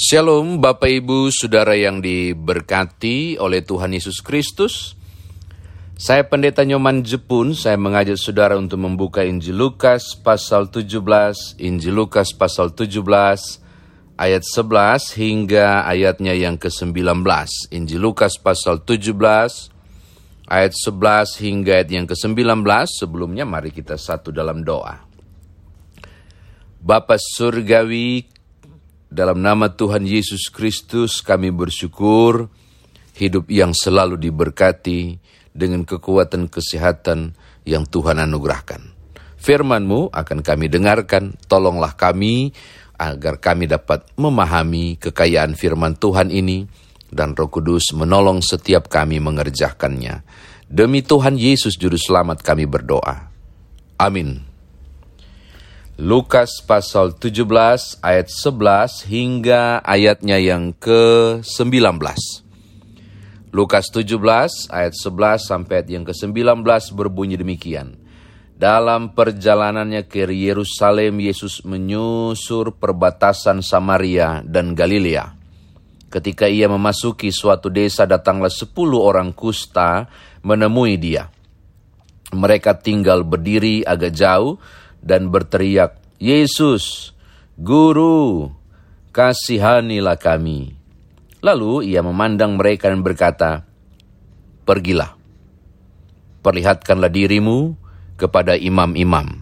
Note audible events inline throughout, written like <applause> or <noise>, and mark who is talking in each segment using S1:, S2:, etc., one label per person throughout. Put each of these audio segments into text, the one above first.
S1: Shalom Bapak Ibu Saudara yang diberkati oleh Tuhan Yesus Kristus. Saya Pendeta Nyoman Jepun, saya mengajak saudara untuk membuka Injil Lukas pasal 17, Injil Lukas pasal 17 ayat 11 hingga ayatnya yang ke-19. Injil Lukas pasal 17 ayat 11 hingga ayat yang ke-19. Sebelumnya mari kita satu dalam doa. Bapa Surgawi, dalam nama Tuhan Yesus Kristus kami bersyukur hidup yang selalu diberkati dengan kekuatan kesehatan yang Tuhan anugerahkan. Firman-Mu akan kami dengarkan, tolonglah kami agar kami dapat memahami kekayaan firman Tuhan ini dan Roh Kudus menolong setiap kami mengerjakannya. Demi Tuhan Yesus Juru Selamat kami berdoa. Amin. Lukas pasal 17 ayat 11 hingga ayatnya yang ke-19. Lukas 17 ayat 11 sampai ayat yang ke-19 berbunyi demikian. Dalam perjalanannya ke Yerusalem, Yesus menyusur perbatasan Samaria dan Galilea. Ketika ia memasuki suatu desa, datanglah sepuluh orang kusta menemui dia. Mereka tinggal berdiri agak jauh, dan berteriak, Yesus, Guru, kasihanilah kami. Lalu ia memandang mereka dan berkata, Pergilah, perlihatkanlah dirimu kepada imam-imam.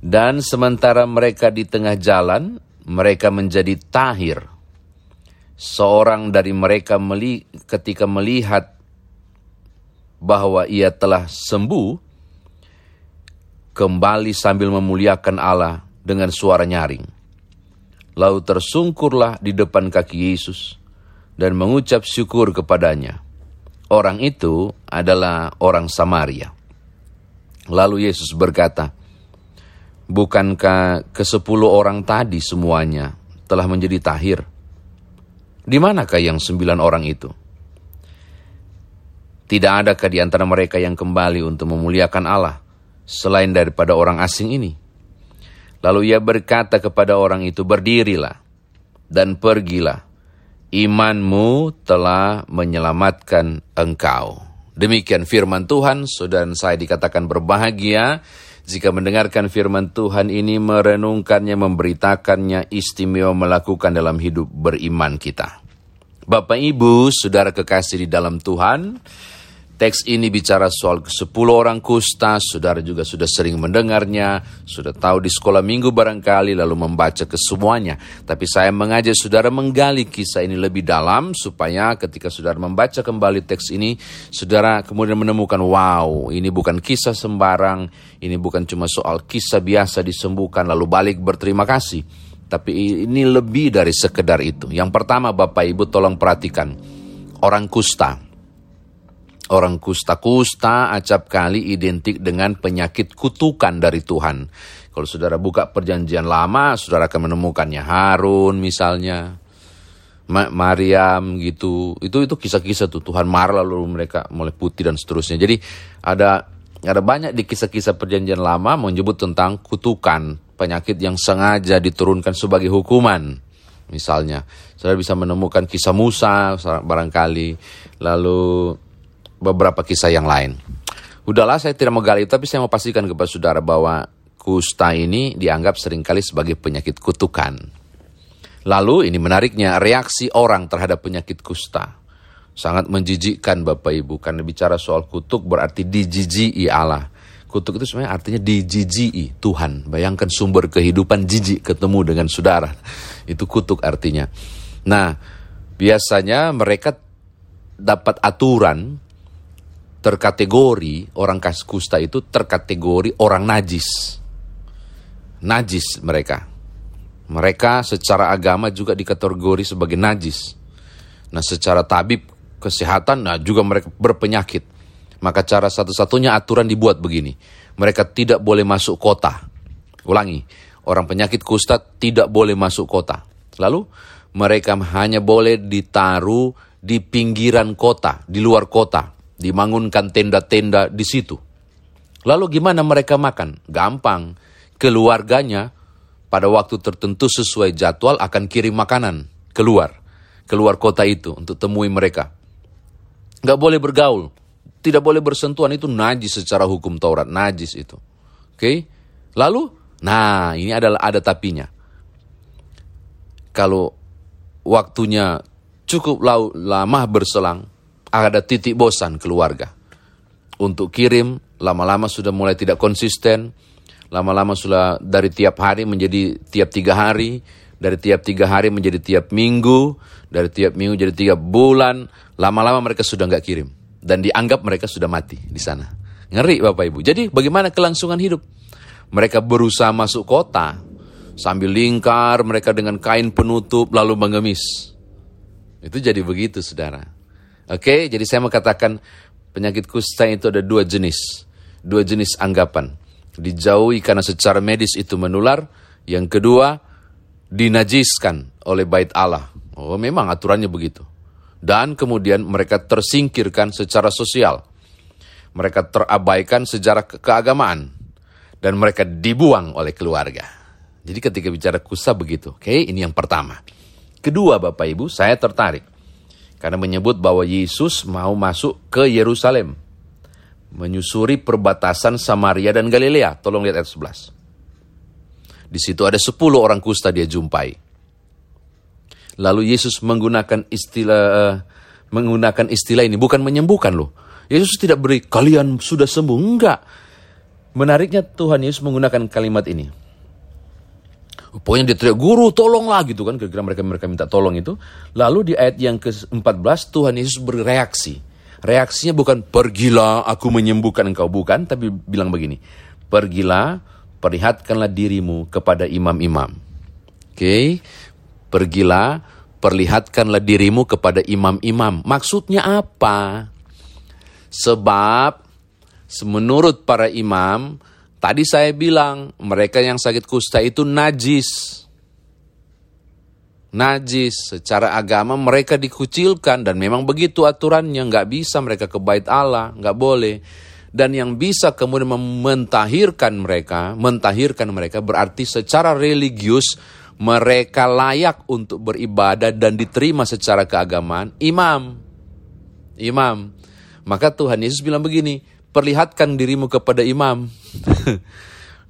S1: Dan sementara mereka di tengah jalan, mereka menjadi tahir. Seorang dari mereka meli ketika melihat bahwa ia telah sembuh, kembali sambil memuliakan Allah dengan suara nyaring. Lalu tersungkurlah di depan kaki Yesus dan mengucap syukur kepadanya. Orang itu adalah orang Samaria. Lalu Yesus berkata, Bukankah ke sepuluh orang tadi semuanya telah menjadi tahir? Di manakah yang sembilan orang itu? Tidak adakah di antara mereka yang kembali untuk memuliakan Allah? Selain daripada orang asing ini. Lalu ia berkata kepada orang itu, berdirilah dan pergilah. Imanmu telah menyelamatkan engkau. Demikian firman Tuhan, saudara saya dikatakan berbahagia jika mendengarkan firman Tuhan ini, merenungkannya, memberitakannya, istimewa melakukan dalam hidup beriman kita. Bapak Ibu, saudara kekasih di dalam Tuhan, Teks ini bicara soal 10 orang kusta, saudara juga sudah sering mendengarnya, sudah tahu di sekolah minggu barangkali, lalu membaca ke semuanya. Tapi saya mengajak saudara menggali kisah ini lebih dalam, supaya ketika saudara membaca kembali teks ini, saudara kemudian menemukan, wow, ini bukan kisah sembarang, ini bukan cuma soal kisah biasa disembuhkan, lalu balik berterima kasih. Tapi ini lebih dari sekedar itu. Yang pertama Bapak Ibu tolong perhatikan, orang kusta Orang kusta-kusta acap kali identik dengan penyakit kutukan dari Tuhan. Kalau saudara buka perjanjian lama, saudara akan menemukannya Harun misalnya, Maryam gitu. Itu itu kisah-kisah tuh Tuhan marah lalu mereka mulai putih dan seterusnya. Jadi ada ada banyak di kisah-kisah perjanjian lama menyebut tentang kutukan, penyakit yang sengaja diturunkan sebagai hukuman. Misalnya, saudara bisa menemukan kisah Musa barangkali, lalu beberapa kisah yang lain. Udahlah saya tidak mau gali tapi saya mau pastikan kepada saudara bahwa kusta ini dianggap sering kali sebagai penyakit kutukan. Lalu ini menariknya reaksi orang terhadap penyakit kusta. Sangat menjijikkan Bapak Ibu karena bicara soal kutuk berarti dijijiki Allah. Kutuk itu sebenarnya artinya dijijiki Tuhan. Bayangkan sumber kehidupan jijik ketemu dengan saudara. Itu kutuk artinya. Nah, biasanya mereka dapat aturan terkategori orang kusta itu terkategori orang najis. Najis mereka. Mereka secara agama juga dikategori sebagai najis. Nah secara tabib kesehatan nah juga mereka berpenyakit. Maka cara satu-satunya aturan dibuat begini. Mereka tidak boleh masuk kota. Ulangi, orang penyakit kusta tidak boleh masuk kota. Lalu mereka hanya boleh ditaruh di pinggiran kota, di luar kota dibangunkan tenda-tenda di situ. Lalu gimana mereka makan? Gampang. Keluarganya pada waktu tertentu sesuai jadwal akan kirim makanan keluar, keluar kota itu untuk temui mereka. Nggak boleh bergaul, tidak boleh bersentuhan itu najis secara hukum Taurat, najis itu. Oke, okay? lalu, nah ini adalah ada tapinya. Kalau waktunya cukup lama berselang, ada titik bosan keluarga. Untuk kirim, lama-lama sudah mulai tidak konsisten, lama-lama sudah dari tiap hari menjadi tiap tiga hari, dari tiap tiga hari menjadi tiap minggu, dari tiap minggu jadi tiap bulan, lama-lama mereka sudah nggak kirim dan dianggap mereka sudah mati di sana. Ngeri Bapak Ibu. Jadi bagaimana kelangsungan hidup? Mereka berusaha masuk kota sambil lingkar mereka dengan kain penutup lalu mengemis. Itu jadi begitu saudara. Oke, jadi saya mau katakan penyakit kusta itu ada dua jenis. Dua jenis anggapan dijauhi karena secara medis itu menular. Yang kedua, dinajiskan oleh bait Allah. Oh, memang aturannya begitu. Dan kemudian mereka tersingkirkan secara sosial. Mereka terabaikan sejarah ke keagamaan. Dan mereka dibuang oleh keluarga. Jadi ketika bicara kusa begitu. Oke, ini yang pertama. Kedua Bapak Ibu, saya tertarik. Karena menyebut bahwa Yesus mau masuk ke Yerusalem menyusuri perbatasan Samaria dan Galilea. Tolong lihat ayat 11. Di situ ada 10 orang kusta dia jumpai. Lalu Yesus menggunakan istilah uh, menggunakan istilah ini bukan menyembuhkan loh. Yesus tidak beri kalian sudah sembuh, enggak. Menariknya Tuhan Yesus menggunakan kalimat ini. Pokoknya dia teriak, guru tolonglah gitu kan, kira-kira mereka mereka minta tolong itu. Lalu di ayat yang ke-14 Tuhan Yesus bereaksi Reaksinya bukan pergilah aku menyembuhkan engkau bukan, tapi bilang begini. Pergilah, perlihatkanlah dirimu kepada imam-imam. Oke. Okay? Pergilah, perlihatkanlah dirimu kepada imam-imam. Maksudnya apa? Sebab menurut para imam, tadi saya bilang mereka yang sakit kusta itu najis. Najis. Secara agama mereka dikucilkan dan memang begitu aturannya. Nggak bisa mereka ke bait Allah nggak boleh. Dan yang bisa kemudian mentahirkan mereka mentahirkan mereka berarti secara religius mereka layak untuk beribadah dan diterima secara keagamaan. Imam. Imam. Maka Tuhan Yesus bilang begini perlihatkan dirimu kepada imam <laughs>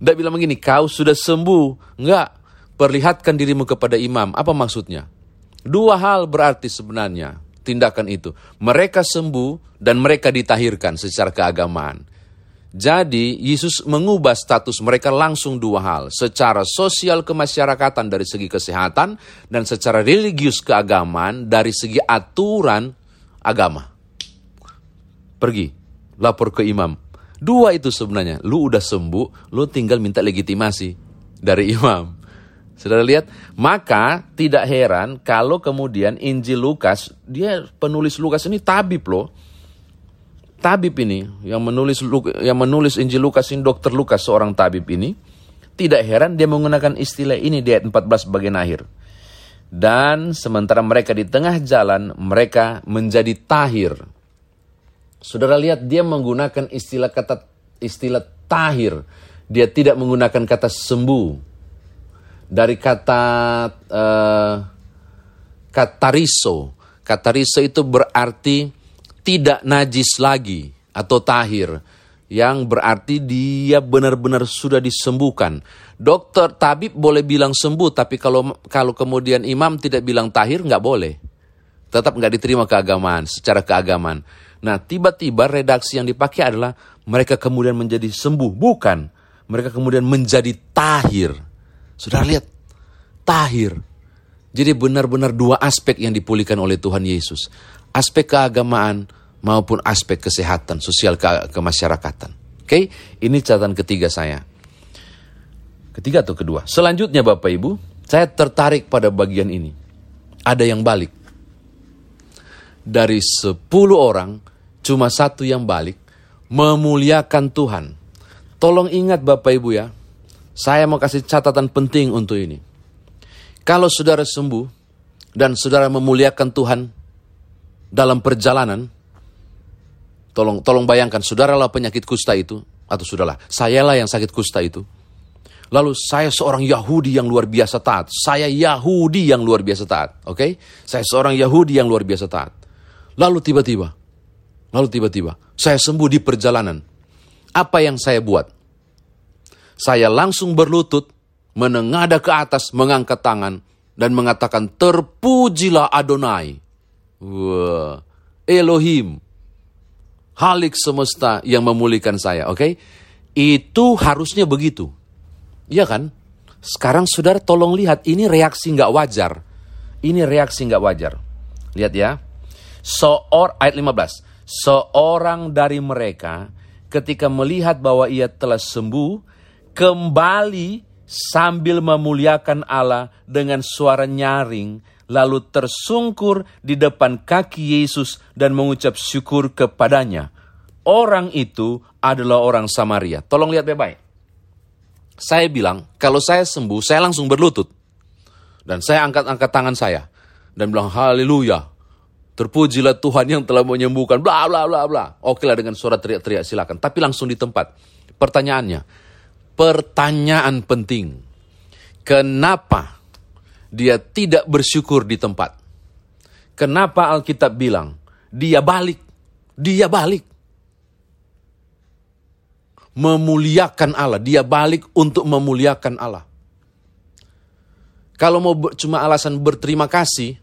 S1: Tidak bilang begini, kau sudah sembuh. Enggak, perlihatkan dirimu kepada imam. Apa maksudnya? Dua hal berarti sebenarnya tindakan itu. Mereka sembuh dan mereka ditahirkan secara keagamaan. Jadi Yesus mengubah status mereka langsung dua hal. Secara sosial kemasyarakatan dari segi kesehatan dan secara religius keagamaan dari segi aturan agama. Pergi, lapor ke imam. Dua itu sebenarnya. Lu udah sembuh, lu tinggal minta legitimasi dari <laughs> imam. Saudara lihat, maka tidak heran kalau kemudian Injil Lukas, dia penulis Lukas ini tabib loh. Tabib ini yang menulis yang menulis Injil Lukas ini dokter Lukas seorang tabib ini tidak heran dia menggunakan istilah ini di ayat 14 bagian akhir. Dan sementara mereka di tengah jalan, mereka menjadi tahir. Saudara lihat dia menggunakan istilah kata istilah tahir. Dia tidak menggunakan kata sembuh dari kata uh, katariso. Katariso itu berarti tidak najis lagi atau tahir yang berarti dia benar-benar sudah disembuhkan. Dokter tabib boleh bilang sembuh, tapi kalau kalau kemudian imam tidak bilang tahir nggak boleh, tetap nggak diterima keagamaan secara keagamaan. Nah tiba-tiba redaksi yang dipakai adalah mereka kemudian menjadi sembuh, bukan mereka kemudian menjadi tahir. Sudah lihat, tahir. Jadi benar-benar dua aspek yang dipulihkan oleh Tuhan Yesus. Aspek keagamaan maupun aspek kesehatan, sosial ke kemasyarakatan. Oke, okay? ini catatan ketiga saya. Ketiga atau kedua. Selanjutnya Bapak Ibu, saya tertarik pada bagian ini. Ada yang balik. Dari sepuluh orang, cuma satu yang balik, memuliakan Tuhan. Tolong ingat Bapak Ibu ya, saya mau kasih catatan penting untuk ini. Kalau saudara sembuh dan saudara memuliakan Tuhan dalam perjalanan, tolong tolong bayangkan saudara lah penyakit kusta itu atau saudara sayalah yang sakit kusta itu. Lalu saya seorang Yahudi yang luar biasa taat. Saya Yahudi yang luar biasa taat. Oke? Okay? Saya seorang Yahudi yang luar biasa taat. Lalu tiba-tiba, lalu tiba-tiba, saya sembuh di perjalanan. Apa yang saya buat? Saya langsung berlutut, menengada ke atas, mengangkat tangan, dan mengatakan, Terpujilah Adonai. Wah, Elohim. Halik semesta yang memulihkan saya, oke? Okay? Itu harusnya begitu. Iya kan? Sekarang saudara tolong lihat, ini reaksi nggak wajar. Ini reaksi nggak wajar. Lihat ya. Seor, ayat 15. Seorang dari mereka ketika melihat bahwa ia telah sembuh, kembali sambil memuliakan Allah dengan suara nyaring, lalu tersungkur di depan kaki Yesus dan mengucap syukur kepadanya. Orang itu adalah orang Samaria. Tolong lihat baik-baik. Saya bilang, kalau saya sembuh, saya langsung berlutut. Dan saya angkat-angkat tangan saya. Dan bilang, haleluya. Terpujilah Tuhan yang telah menyembuhkan, bla bla bla bla. Oke lah dengan suara teriak-teriak silakan. Tapi langsung di tempat. Pertanyaannya, pertanyaan penting. Kenapa dia tidak bersyukur di tempat? Kenapa Alkitab bilang dia balik? Dia balik. Memuliakan Allah, dia balik untuk memuliakan Allah. Kalau mau cuma alasan berterima kasih,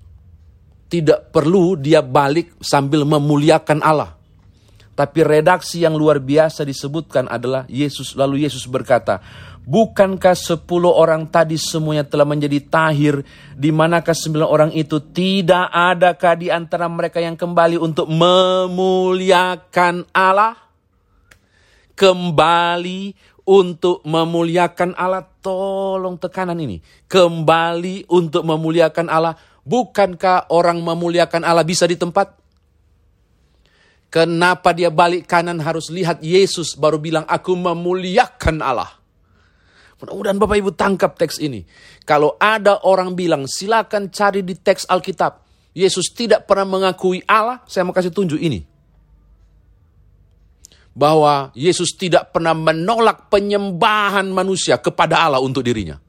S1: tidak perlu dia balik sambil memuliakan Allah. Tapi redaksi yang luar biasa disebutkan adalah Yesus. Lalu Yesus berkata, Bukankah sepuluh orang tadi semuanya telah menjadi tahir? Di manakah sembilan orang itu tidak adakah di antara mereka yang kembali untuk memuliakan Allah? Kembali untuk memuliakan Allah. Tolong tekanan ini. Kembali untuk memuliakan Allah. Bukankah orang memuliakan Allah bisa di tempat? Kenapa dia balik kanan harus lihat Yesus baru bilang aku memuliakan Allah. Mudah-mudahan Bapak Ibu tangkap teks ini. Kalau ada orang bilang silakan cari di teks Alkitab. Yesus tidak pernah mengakui Allah. Saya mau kasih tunjuk ini. Bahwa Yesus tidak pernah menolak penyembahan manusia kepada Allah untuk dirinya.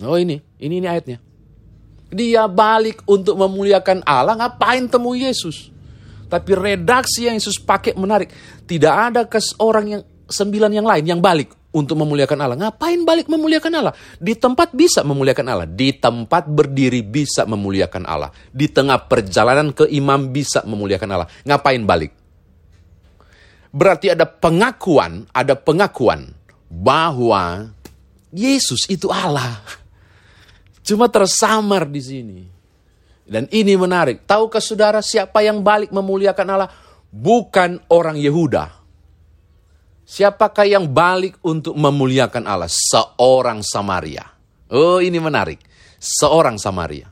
S1: Oh ini, ini, ini ayatnya. Dia balik untuk memuliakan Allah, ngapain temu Yesus? Tapi redaksi yang Yesus pakai menarik. Tidak ada orang yang sembilan yang lain yang balik untuk memuliakan Allah. Ngapain balik memuliakan Allah? Di tempat bisa memuliakan Allah. Di tempat berdiri bisa memuliakan Allah. Di tengah perjalanan ke imam bisa memuliakan Allah. Ngapain balik? Berarti ada pengakuan, ada pengakuan bahwa Yesus itu Allah. Cuma tersamar di sini. Dan ini menarik. Tahukah saudara siapa yang balik memuliakan Allah? Bukan orang Yehuda. Siapakah yang balik untuk memuliakan Allah? Seorang Samaria. Oh ini menarik. Seorang Samaria.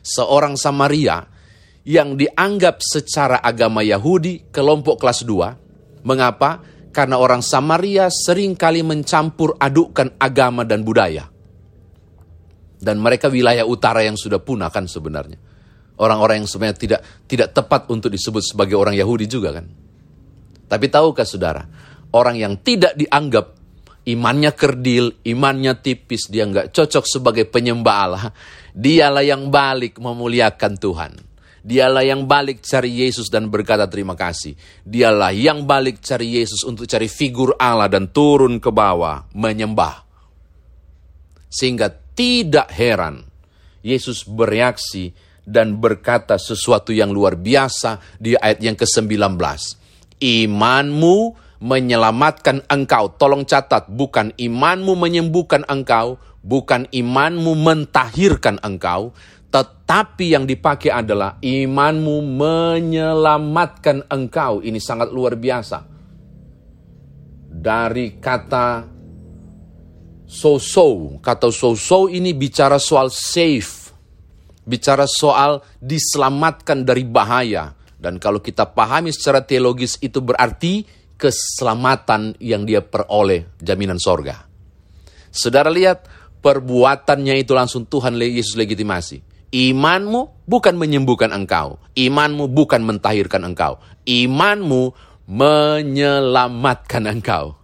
S1: Seorang Samaria yang dianggap secara agama Yahudi kelompok kelas 2. Mengapa? Karena orang Samaria sering kali mencampur adukkan agama dan budaya. Dan mereka wilayah utara yang sudah punah kan sebenarnya. Orang-orang yang sebenarnya tidak tidak tepat untuk disebut sebagai orang Yahudi juga kan. Tapi tahukah saudara, orang yang tidak dianggap imannya kerdil, imannya tipis, dia nggak cocok sebagai penyembah Allah, dialah yang balik memuliakan Tuhan. Dialah yang balik cari Yesus dan berkata terima kasih. Dialah yang balik cari Yesus untuk cari figur Allah dan turun ke bawah menyembah. Sehingga tidak heran Yesus bereaksi dan berkata sesuatu yang luar biasa di ayat yang ke-19. Imanmu menyelamatkan engkau. Tolong catat, bukan imanmu menyembuhkan engkau, bukan imanmu mentahirkan engkau, tetapi yang dipakai adalah imanmu menyelamatkan engkau. Ini sangat luar biasa. Dari kata so-so. Kata so-so ini bicara soal safe. Bicara soal diselamatkan dari bahaya. Dan kalau kita pahami secara teologis itu berarti keselamatan yang dia peroleh jaminan sorga. Saudara lihat perbuatannya itu langsung Tuhan Yesus legitimasi. Imanmu bukan menyembuhkan engkau. Imanmu bukan mentahirkan engkau. Imanmu menyelamatkan engkau.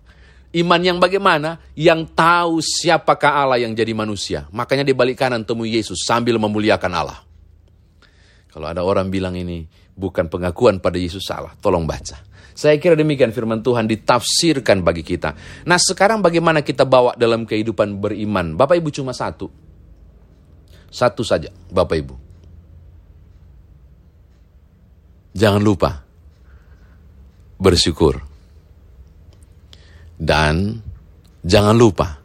S1: Iman yang bagaimana? Yang tahu siapakah Allah yang jadi manusia. Makanya di balik kanan temui Yesus sambil memuliakan Allah. Kalau ada orang bilang ini bukan pengakuan pada Yesus salah, tolong baca. Saya kira demikian firman Tuhan ditafsirkan bagi kita. Nah sekarang bagaimana kita bawa dalam kehidupan beriman? Bapak Ibu cuma satu. Satu saja Bapak Ibu. Jangan lupa bersyukur. Dan jangan lupa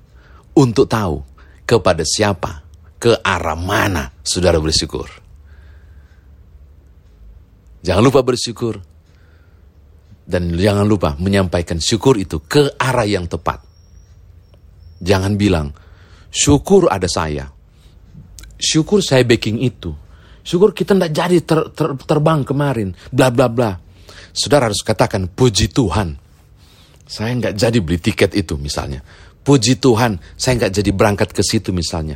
S1: untuk tahu kepada siapa, ke arah mana saudara bersyukur. Jangan lupa bersyukur. Dan jangan lupa menyampaikan syukur itu ke arah yang tepat. Jangan bilang, syukur ada saya. Syukur saya backing itu. Syukur kita tidak jadi ter, ter, terbang kemarin. Bla bla bla. Saudara harus katakan, puji Tuhan. Saya nggak jadi beli tiket itu misalnya. Puji Tuhan, saya nggak jadi berangkat ke situ misalnya.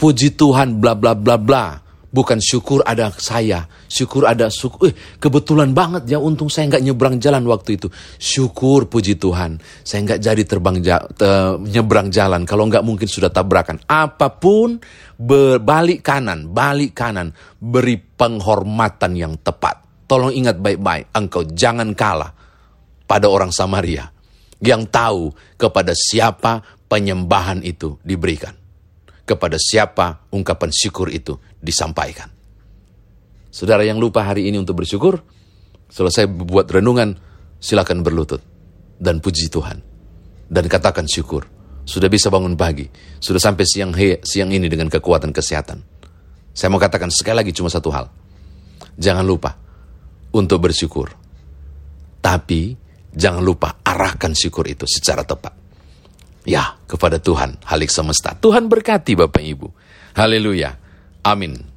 S1: Puji Tuhan, bla bla bla bla. Bukan syukur ada saya, syukur ada syukur. Eh, kebetulan banget ya, untung saya nggak nyebrang jalan waktu itu. Syukur puji Tuhan, saya nggak jadi terbang ja, te, nyebrang jalan. Kalau nggak mungkin sudah tabrakan. Apa pun berbalik kanan, balik kanan, beri penghormatan yang tepat. Tolong ingat baik-baik, engkau jangan kalah pada orang Samaria yang tahu kepada siapa penyembahan itu diberikan kepada siapa ungkapan syukur itu disampaikan. Saudara yang lupa hari ini untuk bersyukur, selesai buat renungan, silakan berlutut dan puji Tuhan. Dan katakan syukur. Sudah bisa bangun pagi, sudah sampai siang he, siang ini dengan kekuatan kesehatan. Saya mau katakan sekali lagi cuma satu hal. Jangan lupa untuk bersyukur. Tapi jangan lupa arahkan syukur itu secara tepat. Ya, kepada Tuhan, halik semesta. Tuhan berkati Bapak Ibu. Haleluya. Amin.